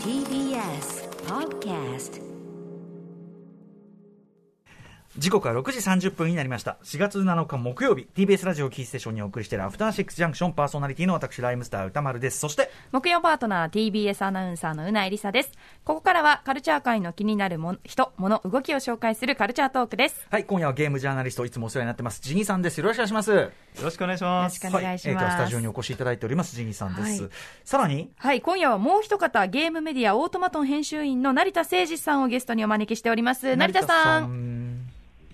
TBS Podcast 時刻は6時30分になりました4月7日木曜日 TBS ラジオキーステーションにお送りしているアフターシックスジャンクションパーソナリティの私ライムスター歌丸ですそして木曜パートナー TBS アナウンサーのうないりさです。ここからはカルチャー界の気になるもん人、物、動きを紹介するカルチャートークです。はい今夜はゲームジャーナリストいつもお世話になってますジギーさんですよろしくお願いしますよよろしくお願いします。よろしくお願いしますえー今日はスタジオにお越しいただいておりますジギーさんです、はいさらにはい、今夜はもう一方、ゲームメディアオートマトン編集員の成田誠二さんをゲストにお招きしております。成田さん。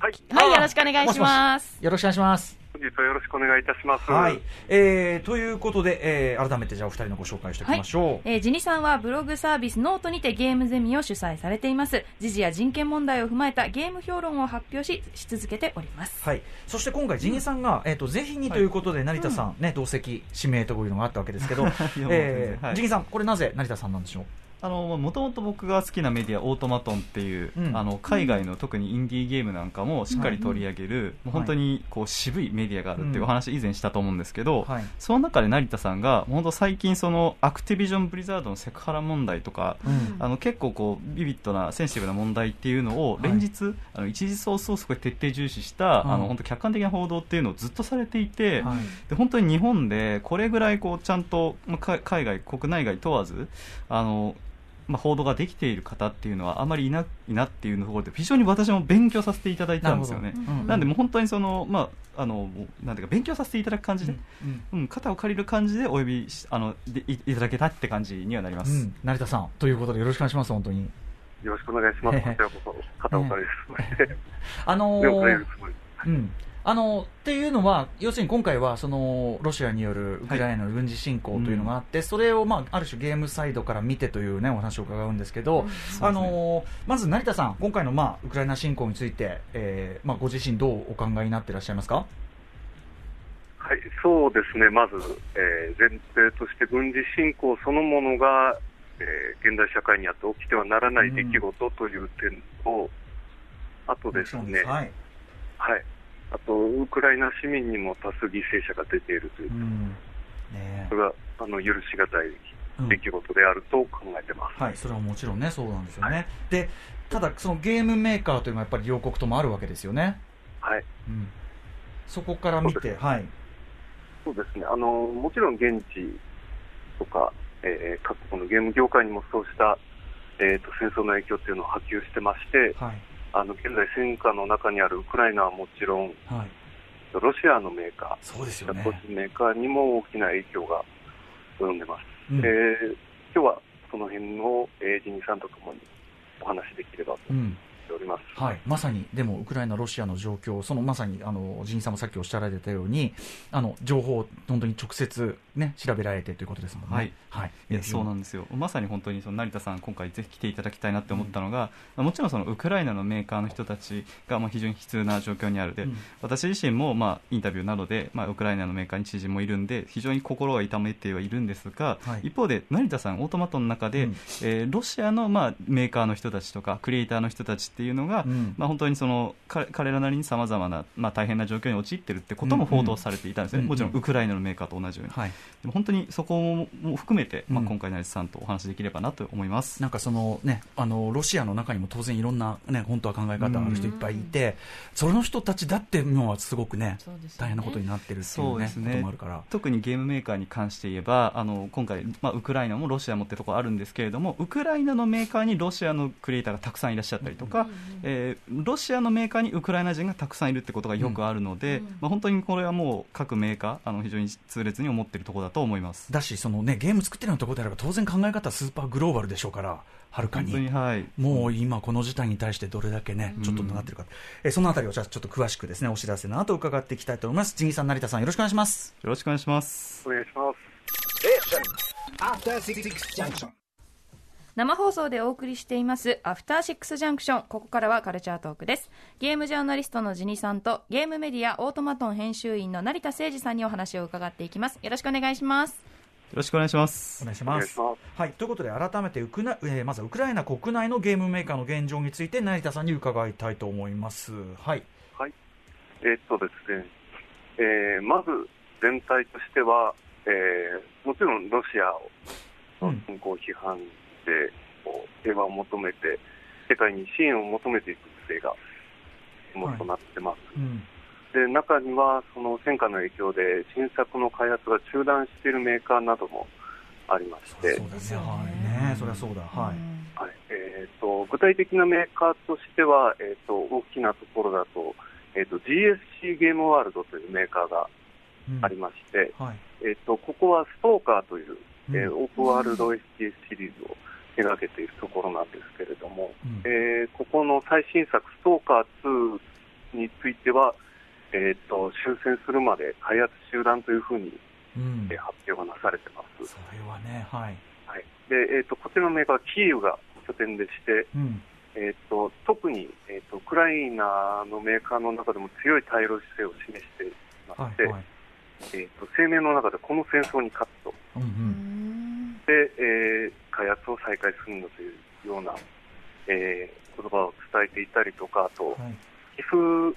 んはい、はい、よろしくお願いします。よろしくお願いします。本日はよろしくお願いいたします。はい、えー、ということで、えー、改めてじゃあお二人のご紹介しておきましょう、えージニさんはブログサービスノートにてゲームゼミを主催されています。時事や人権問題を踏まえたゲーム評論を発表し、し続けております。はい、そして今回、ジニさんが、えー、とぜひにということで、成田さん、ね、同席指名というのがあったわけですけど、えーはい。ジニさん、これなぜ成田さんなんでしょう？もともと僕が好きなメディアオートマトンっていう、うん。あの海外の特にインディーゲームなんかもしっかり取り上げる、もう本当にこう渋いメディアがあるっていうお話以前したと思うんですけど、はい。その中で成田さんが本当最近そのアクティビジョン・ブリザードのセクハラ問題とか、うん。あの結構こうビビッドなセンシティブな問題っていうのを連日、あの一時ソースをすごい徹底重視した、うんあの本当客観的な報道っていうのをずっとされていて、はい。で本当に日本でこれぐらいこうちゃんと、ま海外、国内外問わずあの、まあ、報道ができている方っていうのはあまりいないなっていうところで非常に私も勉強させていただいたんですよね。うんなんでもう本当にその、まあ、あのなんていうか勉強させていただく感じで、うんうん肩を借りる感じでお呼びしあのでいいただけたって感じにはなります。うん成田さんということでよろしくお願いします、本当に。よろしくお願いします。こちらこそ、片岡です。あのでも、ーるつもり。うんあのっていうのは、要するに今回はそのロシアによるウクライナの軍事侵攻というのがあって、それを、まあ、ある種ゲームサイドから見てという、ね、お話を伺うんですけど、あのまず成田さん、今回の、まあ、ウクライナ侵攻について、えーまあ、ご自身、どうお考えになっていらっしゃいますか？はい、そうですね。まず、えー前提として軍事侵攻そのものが、えー現代社会にあって起きてはならない出来事という点と、あとですね、はい。はい。あと、ウクライナ市民にも多数犠牲者が出ているというう、んねそれがあの許しがたいうん出来事であると考えてます。はい、それはもちろんね、そうなんですよね。はいで、ただ、そのゲームメーカーというのはやっぱり両国ともあるわけですよね。はい。うん、そこから見て、はい。そうですね。あの、もちろん現地とか、えー各国のゲーム業界にもそうした、えーと戦争の影響っていうのを波及してまして、はい。あの、現在戦火の中にあるウクライナはもちろん、はい。ロシアのメーカー、そうですよねメーカーにも大きな影響が及んでます。うんえー今日はその辺を、えー、ジニーさんとともにお話しできればと思うん。っております。はい、まさに、でも、ウクライナ、ロシアの状況、そのまさに、あの、ジンさんもさっきおっしゃられたように、あの、情報を本当に直接、ね、調べられてということですもんね。はい。はい。いやそうなんですよまさに本当にその成田さん、今回ぜひ来ていただきたいなって思ったのが、まあもちろんそのウクライナのメーカーの人たちがまあ非常に悲痛な状況にあるで、うん私自身もまあインタビューなどで、まあ、ウクライナのメーカーに知人もいるんで非常に心が痛めてはいるんですが、はい一方で成田さん、オートマトの中で、うんえーロシアのまあメーカーの人たちとかクリエイターの人たちっていうのが、うんまあ、本当にその彼彼らなりにさまざまな、まあ、大変な状況に陥っているってことも報道されていたんですね、うんうんもちろんウクライナのメーカーと同じように。はい。でも本当にそこも含めて、まあ、うん今回、成田さんとお話しできればなと思います。なんかそのね、あの、ロシアの中にも当然いろんなね、本当は考え方ある人いっぱいいて、その人たちだって今はすごくね、ね大変なことになってるっていうね、そうですねこともあるから。特にゲームメーカーに関して言えばあの今回、まあ、ウクライナもロシアもってところあるんですけれどもウクライナのメーカーにロシアのクリエイターがたくさんいらっしゃったりとか、えーロシアのメーカーにウクライナ人がたくさんいるってことがよくあるので、まあ、本当にこれはもう各メーカーあの非常に痛烈に思っているところだと思います。だし、そのね、ゲーム作ってるようなところであれば、当然考え方はスーパーグローバルでしょうから、はるかにに。はいもう今この事態に対してどれだけね、ちょっとなってるか。えそのあたりをじゃあちょっと詳しくですね、お知らせの後伺っていきたいと思います。ジギさん、成田さん、よろしくお願いします。よろしくお願いします。お願いします。After Six Junction. 生放送でお送りしていますアフターシックスジャンクションここからはカルチャートークですゲームジャーナリストのジニさんとゲームメディアオートマトン編集員の成田誠二さんにお話を伺っていきますよろしくお願いしますよろしくお願いしますお。願いします。はい、ということで改めてウクラ、えーまずはウクライナ国内のゲームメーカーの現状について成田さんに伺いたいと思います。はい。はい。えーっとですね、えーまず全体としては、えーもちろんロシアをその侵攻を批判して、こう平和を求めて、世界に支援を求めていく姿勢がもとなってます。うん。で中にはその戦火の影響で新作の開発が中断しているメーカーなどもありまして、そうですね。はいねそりゃそうだ。はい。はい。えー、と具体的なメーカーとしては、えー、と大きなところだと,、えー、と GSC ゲームワールドというメーカーがうん。ありまして、はい。えー、とここはストーカーという、えーうん。オープンワールド FPS シリーズを手掛けているところなんですけれども、うん。えーここの最新作、ストーカー2については、えー、と終戦するまで開発中断というふうに、うん。えー発表がなされてます。それはねはい。はい。でえー、とこちらのメーカーはキーウが拠点でして、うん。えー、と特に、えー、とウクライナのメーカーの中でも強い対ロ姿勢を示していまして、はいはい。えー、と声明の中でこの戦争に勝つと。うんうん。で、えー開発を再開するんだというような、えー言葉を伝えていたりとか、あと、はい。寄付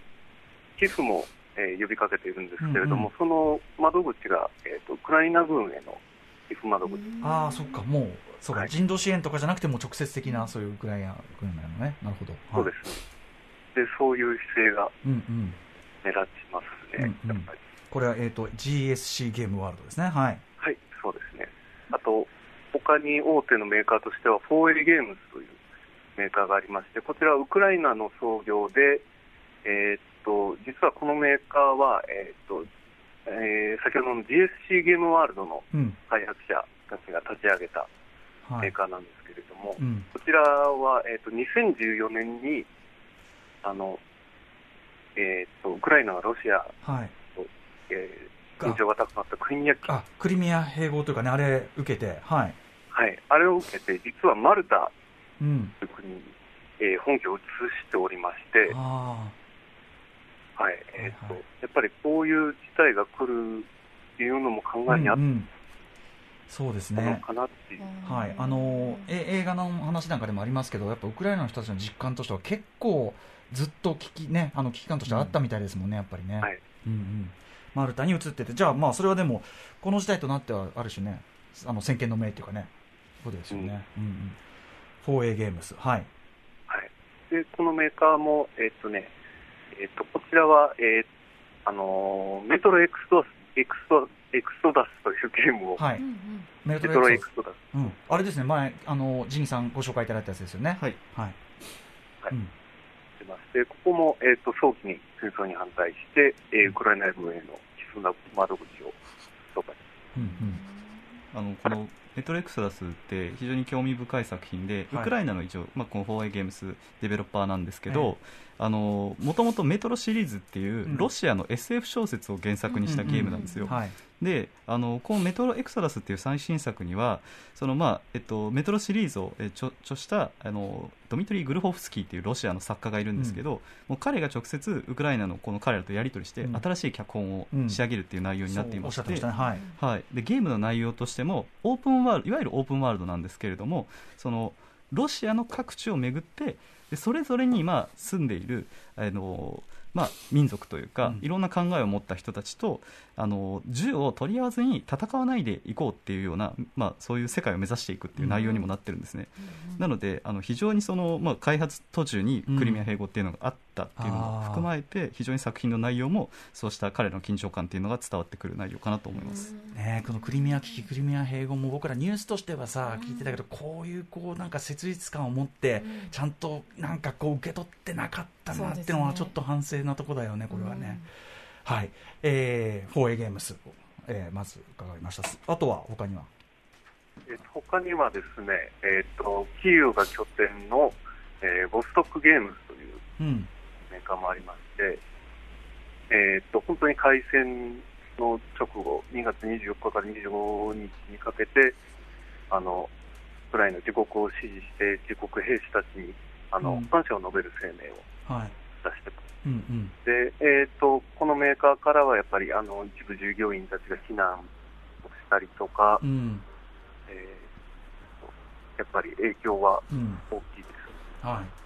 寄付も、えー呼びかけているんですけれども、うんうん。その窓口が、えーとウクライナ軍への寄付窓口、ああそっか。もうそうか、はい。人道支援とかじゃなくても直接的なそういうウクライナ軍なのね。なるほど。そうです。ね、でそういう姿勢が目立ちますね、うんうん。これは、えー、と GSC ゲームワールドですね。はい。はい、そうですね。あと、他に大手のメーカーとしては、4A ゲームズというメーカーがありまして、こちらはウクライナの創業で、えーっと、実はこのメーカーは、えーっと、えー先ほどの GSC ゲームワールドのうん。開発者たちが立ち上げたはい。メーカーなんですけれども、うん。こちらは、えーっと、2014年に、あの、えーっと、ウクライナがロシア、はい。えー緊張が高まったクリミアクリミア併合というかねあれ受けてはいはい、あれを受けて、実はマルタうん。という国に、えー本拠を移しておりまして、あはい。えーとはいやっぱりこういう事態が来るっていうのも考あえにあっうんうん。そうですね。かなっていう、はい、あのえ映画の話なんかでもありますけど、やっぱウクライナの人たちの実感としては結構ずっと危機,、ね、あの危機感としてあったみたいですもんね、やっぱりね。はい。うんうん、マルタに移ってて、じゃあ、まあ、それはでも、この時代となっては、ある種ね、あの先見の明っていうかね、ことですよね。うん。うん、4A ゲームス、はい。はい、でこのメーカーも、えーっとねえーっとこちらは、えーあのーメトロエクストエクストエクソダスというゲームを、はい。メメトロエククストダス、うん、あれですね、前、あの、ジニさんご紹介いただいたやつですよね。はい。はい。はい。うん。出まして、ここも、えーっと早期に戦争に反対して、えーウクライナ軍への寄付な窓口を紹介。うんうん。あのこのメトロエクソダスって非常に興味深い作品で、はい。ウクライナの一応、まあ、この 4A ゲームスデベロッパーなんですけえど、あのもともとメトロシリーズっていううんロシアの SF 小説を原作にしたゲームなんですよ。はい。であのこのメトロエクソダスっていう最新作にはその、まあえっと、メトロシリーズをえ著著したあのドミトリー・グルホフスキーっていうロシアの作家がいるんですけど、もう彼が直接ウクライナのこの彼らとやり取りして、うん新しい脚本を仕上げるっていう内容になっていまして、そうおっしゃってましたね。はい。はい、でゲームの内容としてもオープンワールドいわゆるオープンワールドなんですけれどもそのロシアの各地を巡ってでそれぞれに今住んでいるあの、まあ、民族というか、うん。いろんな考えを持った人たちとあの銃を取り合わずに戦わないでいこうっていうような、まあ、そういう世界を目指していくっていう内容にもなってるんですね、なのであの非常にその、まあ、開発途中にクリミア併合っていうのがあったっていうのも含まれて、非常に作品の内容もそうした彼らの緊張感っていうのが伝わってくる内容かなと思います。ね、このクリミア危機、クリミア併合も僕らニュースとしてはさ、聞いてたけど、こういうこうなんか切実感を持って、ちゃんとなんかこう受け取ってなかったなっていうのは、ちょっと反省なとこだよね、これはね。はい、えー、4A ゲームス、えー、まず伺いました。あとは他には？えーと他にはですね、えー、とキーウが拠点の、えーボストックゲームズといううん、メーカーもありまして、えー、と本当に開戦の直後、2月24日から25日にかけて、あのウクライナ自国を支持して、自国兵士たちにあの、うん感謝を述べる声明をはい、出してます。うんうん、で、えー、とこのメーカーからはやっぱりあの一部従業員たちが避難をしたりとか、うん、えーやっぱり影響はうん、大きいです。はい。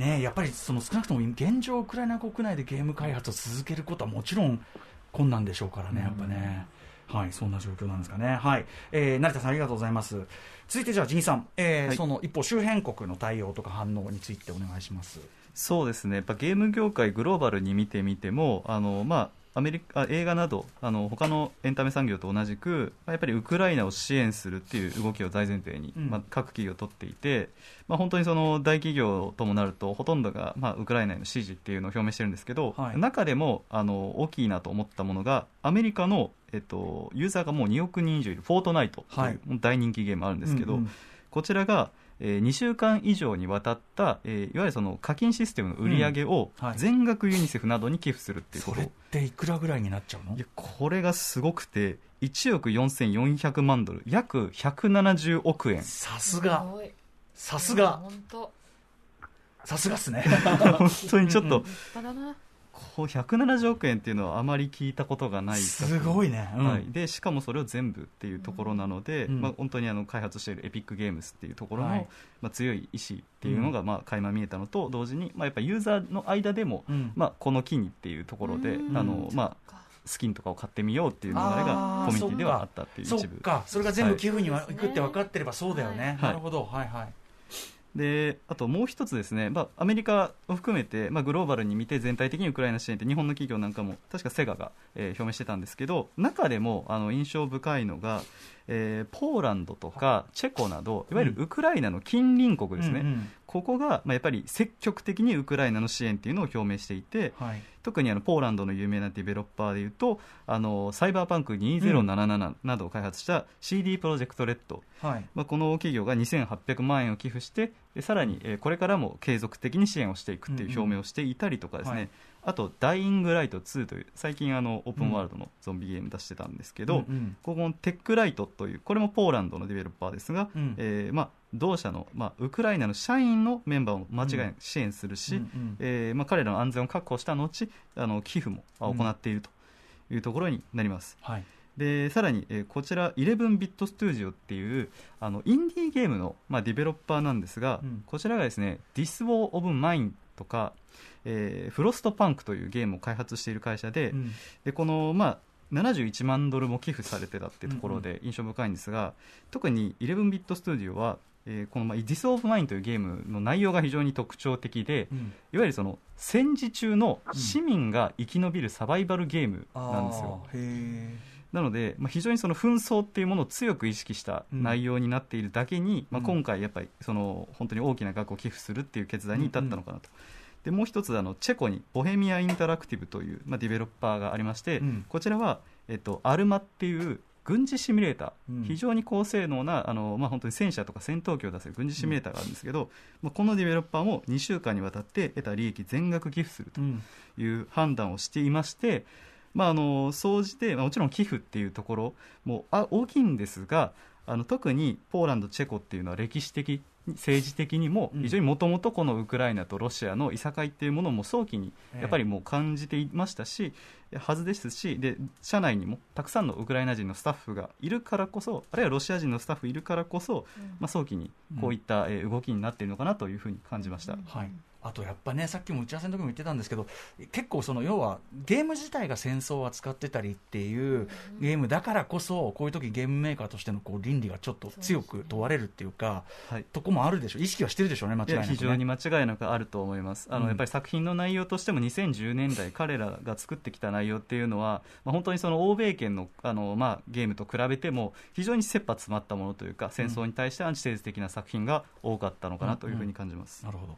ね、やっぱりその少なくとも現状、ウクライナ国内でゲーム開発を続けることはもちろん困難でしょうからね、やっぱね。はい、そんな状況なんですかね。はい、えー、成田さんありがとうございます。続いてじゃあ、ジニさん、えーはいその一方周辺国の対応とか反応についてお願いします。そうですねやっぱゲーム業界グローバルに見てみてもあの、まあ、アメリカあ映画などあの他のエンタメ産業と同じく、まあやっぱりウクライナを支援するっていう動きを大前提に、うん。まあ、各企業取っていて、まあ、本当にその大企業ともなるとほとんどが、まあ、ウクライナへの支持っていうのを表明してるんですけど、はい。中でもあの大きいなと思ったものがアメリカの、えっと、ユーザーがもう2億人以上いるフォートナイトという、はい。大人気ゲームあるんですけど、うんうん。こちらが、えー2週間以上にわたった、えーいわゆるその課金システムの売り上げをうん。はい。全額ユニセフなどに寄付するっていうこと、それっていくらぐらいになっちゃうの？いやこれがすごくて1億4400万ドル。約170億円。さすが、ごい。さすが、本当さすがっすね。本当にちょっと、立派だなこう170億円っていうのはあまり聞いたことがないすごいね。うん。はい、でしかもそれを全部っていうところなので、うん。まあ、本当にあの開発しているエピックゲームスっていうところの、はい。まあ、強い意志っていうのがまあ垣間見えたのと同時に、まあ、やっぱユーザーの間でも、うん。まあ、この機にっていうところで、うん。あのまあ、スキンとかを買ってみようっていう流れあがーコミュニティではあったっていうそ一部。っか、それが全部はい寄付には行くって分かってればそうだよね。はい。なるほど、はいはい。であともう一つですね、まあ、アメリカを含めて、まあ、グローバルに見て全体的にウクライナ支援って日本の企業なんかも確かセガが、えー表明してたんですけど中でもあの印象深いのが、えーポーランドとかチェコなどいわゆるウクライナの近隣国ですね、うんうんここが、まあ、やっぱり積極的にウクライナの支援っていうのを表明していてはい。特にあのポーランドの有名なディベロッパーでいうとあのサイバーパンク2077などを開発した CD プロジェクトレッド、はい。まあ、この企業が2800万円を寄付してでさらに、えーこれからも継続的に支援をしていくっていう表明をしていたりとかですね、はい。あと「ダイイングライト2」という最近あのオープンワールドのゾンビゲーム出してたんですけど、うんうん。ここのテックライトというこれもポーランドのディベロッパーですが、うん。えーまあ、同社の、まあ、ウクライナの社員のメンバーを間違いなく支援するし、うんうんえーまあ、彼らの安全を確保した後あの寄付もまあ行っているというところになります。はい。でさらに、えーこちら11ビットスタジオっていうあのインディーゲームの、まあ、ディベロッパーなんですが、うんこちらがですね「This War of Mine」とか、えーフロストパンクというゲームを開発している会社で,、うんでこの、まあ、71万ドルも寄付されてたっていうところで印象深いんですが、特に11ビットスタジオは、えーこの、まあ、This of Mine というゲームの内容が非常に特徴的で、うん。いわゆるその戦時中の市民が生き延びるサバイバルゲームなんですよ。あーへなので、まあ、非常にその紛争っていうものを強く意識した内容になっているだけに、まあ、うん。今回、やっぱりその本当に大きな額を寄付するっていう決断に至ったのかなと、でもう一つあの、チェコにボヘミア・インタラクティブという、まあ、ディベロッパーがありまして、うん。こちらは、えっと、アルマっていう軍事シミュレーター、うん。非常に高性能なあの、まあ、本当に戦車とか戦闘機を出せる軍事シミュレーターがあるんですけど、まあ、このディベロッパーも2週間にわたって得た利益全額寄付するという判断をしていまして、まあ、あの総じて、まあもちろん寄付っていうところもあ大きいんですがあの特にポーランド、チェコっていうのは歴史的政治的にもうん。非常にもともとこのウクライナとロシアのいさかいっていうものも早期にええ。やっぱりもう感じていましたし、はずですしで社内にもたくさんのウクライナ人のスタッフがいるからこそあるいはロシア人のスタッフいるからこそ、まあ、早期にこういった、えー動きになっているのかなというふうに感じました。はい、あとやっぱね、さっきも打ち合わせの時も言ってたんですけど、結構、その要はゲーム自体が戦争を扱ってたりっていうゲームだからこそ、こういう時ゲームメーカーとしてのこう倫理がちょっと強く問われるっていうか、はい。とこもあるでしょ、意識はしてるでしょうね、間違いなく、ね、非常に間違いなくあると思います、あのうんやっぱり作品の内容としても2010年代、彼らが作ってきた内容っていうのは、まあ、本当にその欧米圏のあの、まあ、ゲームと比べても、非常に切羽詰まったものというか、戦争に対してアンチテーゼ的な作品が多かったのかなというふうに感じます。なるほど。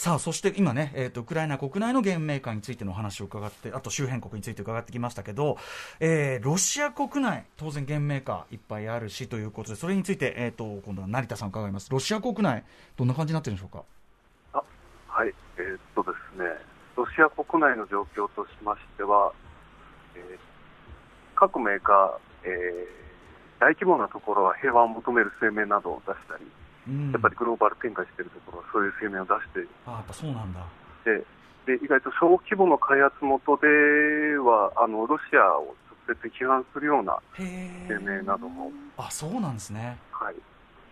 さあ、そして今ね、えっ、と、ウクライナ国内のゲームメーカーについてのお話を伺って、あと周辺国について伺ってきましたけど、えーロシア国内、当然ゲームメーカーいっぱいあるしということで、それについて、えっ、と、今度は成田さん伺います。ロシア国内、どんな感じになってるんでしょうか？あはい、えーっとですね、ロシア国内の状況としましては、えー各メーカー、えー大規模なところは平和を求める声明などを出したり、やっぱりグローバル展開しているところはそういう声明を出していあやっぱそうなんだ。て、で意外と小規模の開発元ではあのロシアを直接批判するようなへ声明なども、あ、そうなんですね。はい、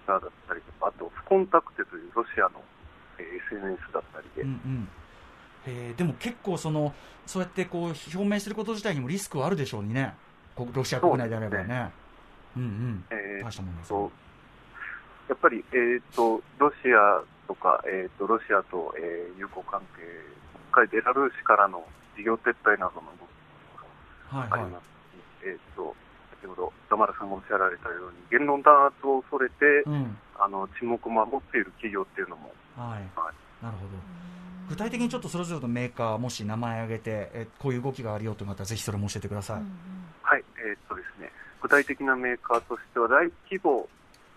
だったりとか、あと、不コンタクテというロシアの、えー SNS だったりで、うんうん。へーでも結構その、そうやってこう表明すること自体にもリスクはあるでしょうにね。こロシア国内であればね。うんうん。えー大したもんですとやっぱり、えー、とロシアとか、えー、とロシアと、えー友好関係、今回ベラルーシからの事業撤退などのはいはいありますし、えー、と先ほど田丸さんがおっしゃられたように、言論弾圧を恐れて、うん。あの沈黙を守っている企業っていうのも、はいは。なるほど。具体的にちょっとそれぞれのメーカー、もし名前挙げて、えこういう動きがあるよという方は、ぜひそれも教えてください。はいえーとですね、具体的なメーカーとしては、大規模、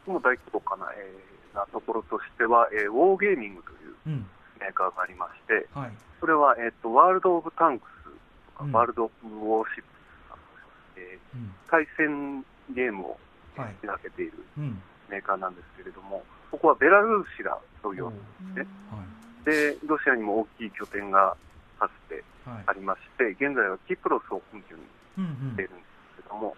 もう大規模かな、えーなところとしては、えーウォーゲーミングといううん。メーカーがありまして、はい。それは、えー、とワールド・オブ・タンクスとか、うんワールド・オブ・ウォーシップえーうん。対戦ゲームをはい。手掛けているうん。メーカーなんですけれども、ここはベラルーシが創業はい。で、ロシアにも大きい拠点がかつてはいあ。りまして、現在はキプロスを本拠にうんうんしているんですけども、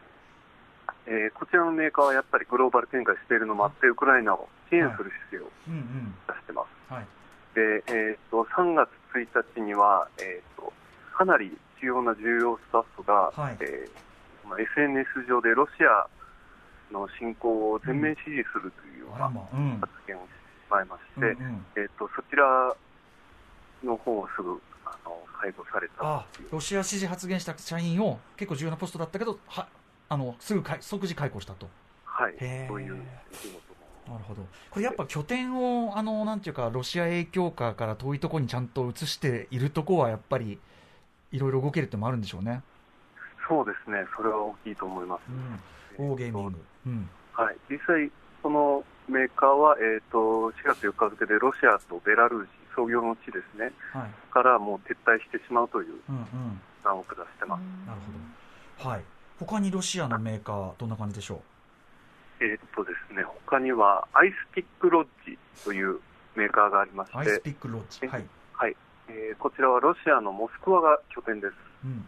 えーこちらのメーカーはやっぱりグローバル展開しているのもあって、ウクライナを支援する姿勢を。出してます。はい。で、えー、と3月1日には、えー、とかなり主要な重要スタッフが、はいえーまあ SNS 上でロシアの侵攻を全面支持するというような。発言をしてしまいまして、うんうんえー、とそちらの方をすぐあの解雇されたロシア支持発言した社員を結構重要なポストだったけどはあのすぐかい即時解雇したと。はいそういうなるほど。これやっぱ拠点をあのなんていうかロシア影響下から遠いところにちゃんと移しているところはやっぱりいろいろ動けるってのもあるんでしょうね、そうですね、それは大きいと思います。うん、ーゲーミング、うん。はい、実際、そのメーカーは、えー、と4月4日付でロシアとベラルーシ、創業の地ですね、はい。からもう撤退してしまうといううんうん、案を下してます。なるほど、はい、他にロシアのメーカーどんな感じでしょえーっとですね、他にはアイスピックロッジというメーカーがありましうアイスて、ピックロッジはい、はい。えーこちらはロシアのモスクワが拠点です。うん。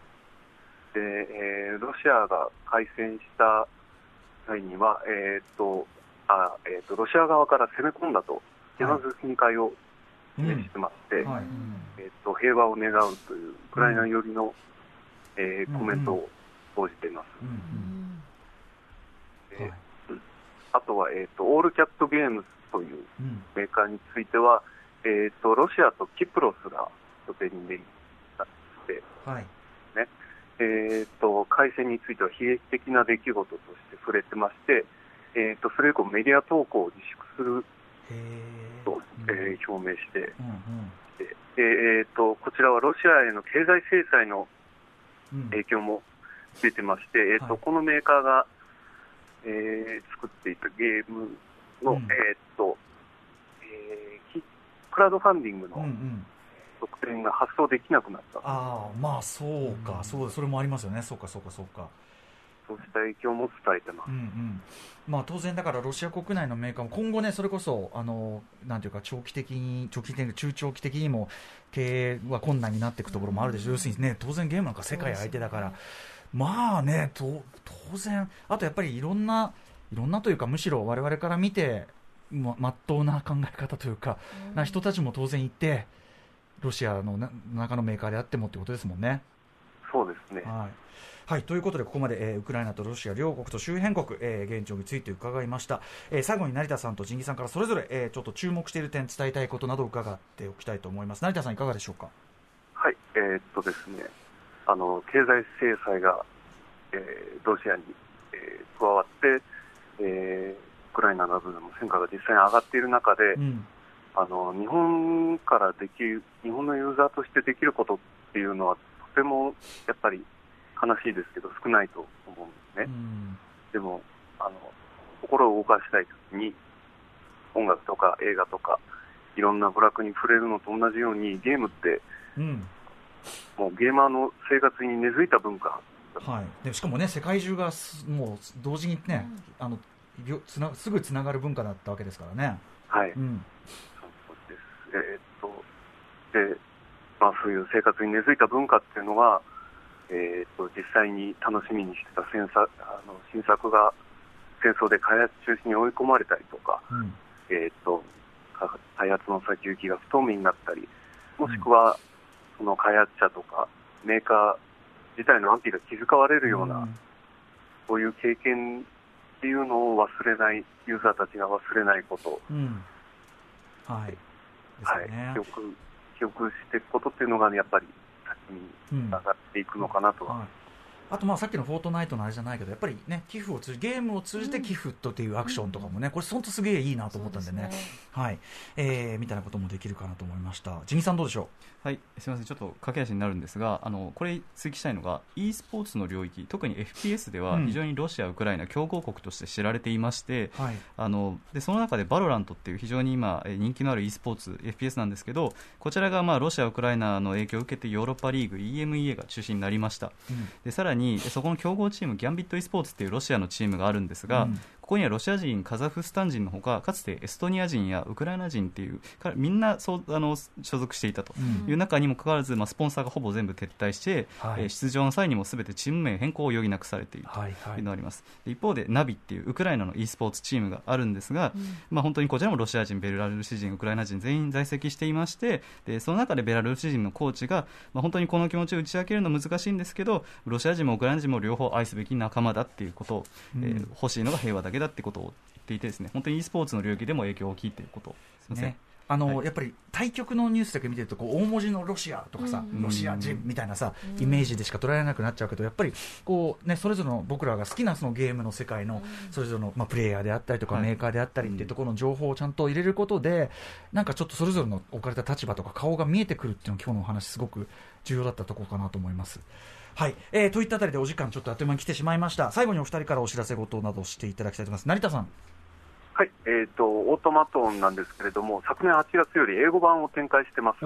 で、えーロシアが開戦した際には、えーっとあえーっとロシア側から攻め込んだと、手なず見解をうん示してまして、はい。えーっと平和を願うというウクライナ寄りの、えーうん。コメントを報じています。あとは、えーっとオールキャットゲームズといううん。メーカーについては、えー、とロシアとキプロスが拠点になって、はい。えー、と開戦については悲劇的な出来事として触れてまして、えー、とそれ以降、メディア投稿を自粛すると、えー表明して、うんうん。でえー、とこちらはロシアへの経済制裁のうん。影響も出てまして、えーとはい。このメーカーが、えー作っていたゲームの、うん。えーとえーきクラウドファンディングの、うんうん。特典が発送できなくなった、ああまあそうか、そうそれもありますよね。そうかそうかそうか。そうした影響も伝えてます。うん。うん。まあ当然だからロシア国内のメーカーも今後ねそれこそあのなんていうか長期的に長期的に中長期的にも経営は困難になっていくところもあるでしょう、要するにね当然ゲームなんか世界相手だから、まあねと当然あとやっぱりいろんないろんなというかむしろ我々から見てままっとうな考え方というか、な人たちも当然いてロシアのな中のメーカーであってもってことですもんね。そうですね。はいはい、ということで、ここまで、えーウクライナとロシア両国と周辺国、えー現状について伺いました、えー最後に成田さんと仁義さんからそれぞれ、えーちょっと注目している点、伝えたいことなどを伺っておきたいと思います。成田さん、いかがでしょうか？はい、えーっとですね、あの経済制裁が、えーロシアに、えー加わって、えーウクライナなどでも戦果が実際に上がっている中で、うん、あの日本からできる、日本のユーザーとしてできることっていうのは、とてもやっぱり悲しいですけど、少ないと思うんですね。うん、でもあの心を動かしたいときに音楽とか映画とかいろんな娯楽に触れるのと同じようにゲームってうん、もうゲーマーの生活に根付いた文化。はい、でしかもね、世界中がすもう同時にね、あのびょつなすぐつながる文化だったわけですからね。はい、うん、そうです。えーっとで、まあ、そういう生活に根付いた文化っていうのが、えーっと実際に楽しみにしてた戦作あの新作が戦争で開発中止に追い込まれたりとか、うん、えー、とか開発の先行きが不透明になったり、もしくはその開発者とかメーカー自体の安否が気遣われるようなそういう経験っていうのを忘れない、ユーザーたちが忘れないこと、うん。はい。はい。記憶記憶していくことっていうのが、ね、やっぱり先にうん。つながっていくのかなとは、はいあとまあさっきのフォートナイトのあれじゃないけどやっぱりね寄付を通じゲームを通じて寄付とっていうアクションとかもねこれ本当すげえいいなと思ったんでね。はい、えー、みたいなこともできるかなと思いました。ジミさんどうでしょはい、すみません、ちょっと駆け足になるんですが、あのこれ、追記したいのが、e スポーツの領域、特に FPS ではうん。非常にロシア、ウクライナ、強豪国として知られていまして、うはい。あのでその中でバロラントっていう非常に今、えー人気のある e スポーツ、FPS なんですけど、こちらがまあロシア、ウクライナの影響を受けて、ヨーロッパリーグ、EMEA が中心になりました。うん。でさらに、そこの強豪チーム、ギャンビット e スポーツっていうロシアのチームがあるんですが、うん。ここにはロシア人、カザフスタン人のほか、かつてエストニア人やウクライナ人っていう、かみんなそうあの所属していたとうん。いう中にもかかわらず、まあ、スポンサーがほぼ全部撤退して、はい。えー出場の際にもすべてチーム名変更を余儀なくされているとはいはい。いうのがあります。で一方で、ナビっていうウクライナの e スポーツチームがあるんですが、まあ、本当にこちらもロシア人、ベラルーシ人、ウクライナ人全員在籍していまして、でその中でベラルーシ人のコーチが、まあ、本当にこの気持ちを打ち明けるのは難しいんですけど、ロシア人もウクライナ人も両方愛すべき仲間だっていうことを、えーうん。欲しいのが平和だけだってことを言っていてですね、本当に e スポーツの領域でも影響大きいということ、すみません。ね。あの、はい。やっぱり対局のニュースだけ見てるとこう大文字のロシアとかさ、うん。ロシア人みたいなさ、イメージでしか捉えられなくなっちゃうけどやっぱりこう、ね、それぞれの僕らが好きなそのゲームの世界のそれぞれの、まあ、プレイヤーであったりとか、はいメーカーであったりっていうところの情報をちゃんと入れることでなんかちょっとそれぞれの置かれた立場とか顔が見えてくるっていうのが今日のお話すごく重要だったところかなと思います。はい、えー、といったあたりでお時間ちょっとあっという間に来てしまいました。最後にお二人からお知らせ事などしていただきたいと思います。成田さん。はい。えー、とオートマトンなんですけれども、昨年8月より英語版を展開してます。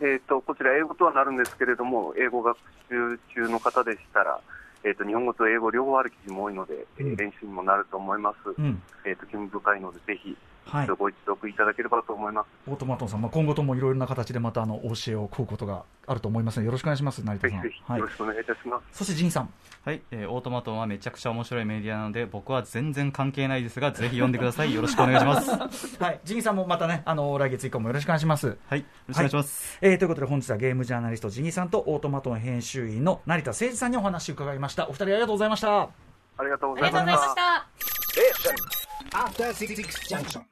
えー、とこちら、英語とはなるんですけれども、英語学習中の方でしたら、えー、と日本語と英語両方ある記事も多いので、えーうん。練習にもなると思います。うん。えー、と興味深いので、ぜひはいご一読いただければと思います。オートマトンさん、まあ、今後ともいろいろな形でまたあのお教えを請うことがあると思いますのでよろしくお願いします成田さん、ぜひぜひはいよろしくお願いいたします。そして仁さんはい、えーオートマトンはめちゃくちゃ面白いメディアなので、僕は全然関係ないですが、ぜひ読んでください。よろしくお願いします。ははい仁さんもまたねあの来月以降もよろしくお願いしますい、よろしくお願いします。えーということで本日はゲームジャーナリストジニさんとオートマトン編集員の成田誠二さんにお話を伺いましたお二人ありがとうございましたありがとうごありがとうございざいましたまし。た After Six Junction.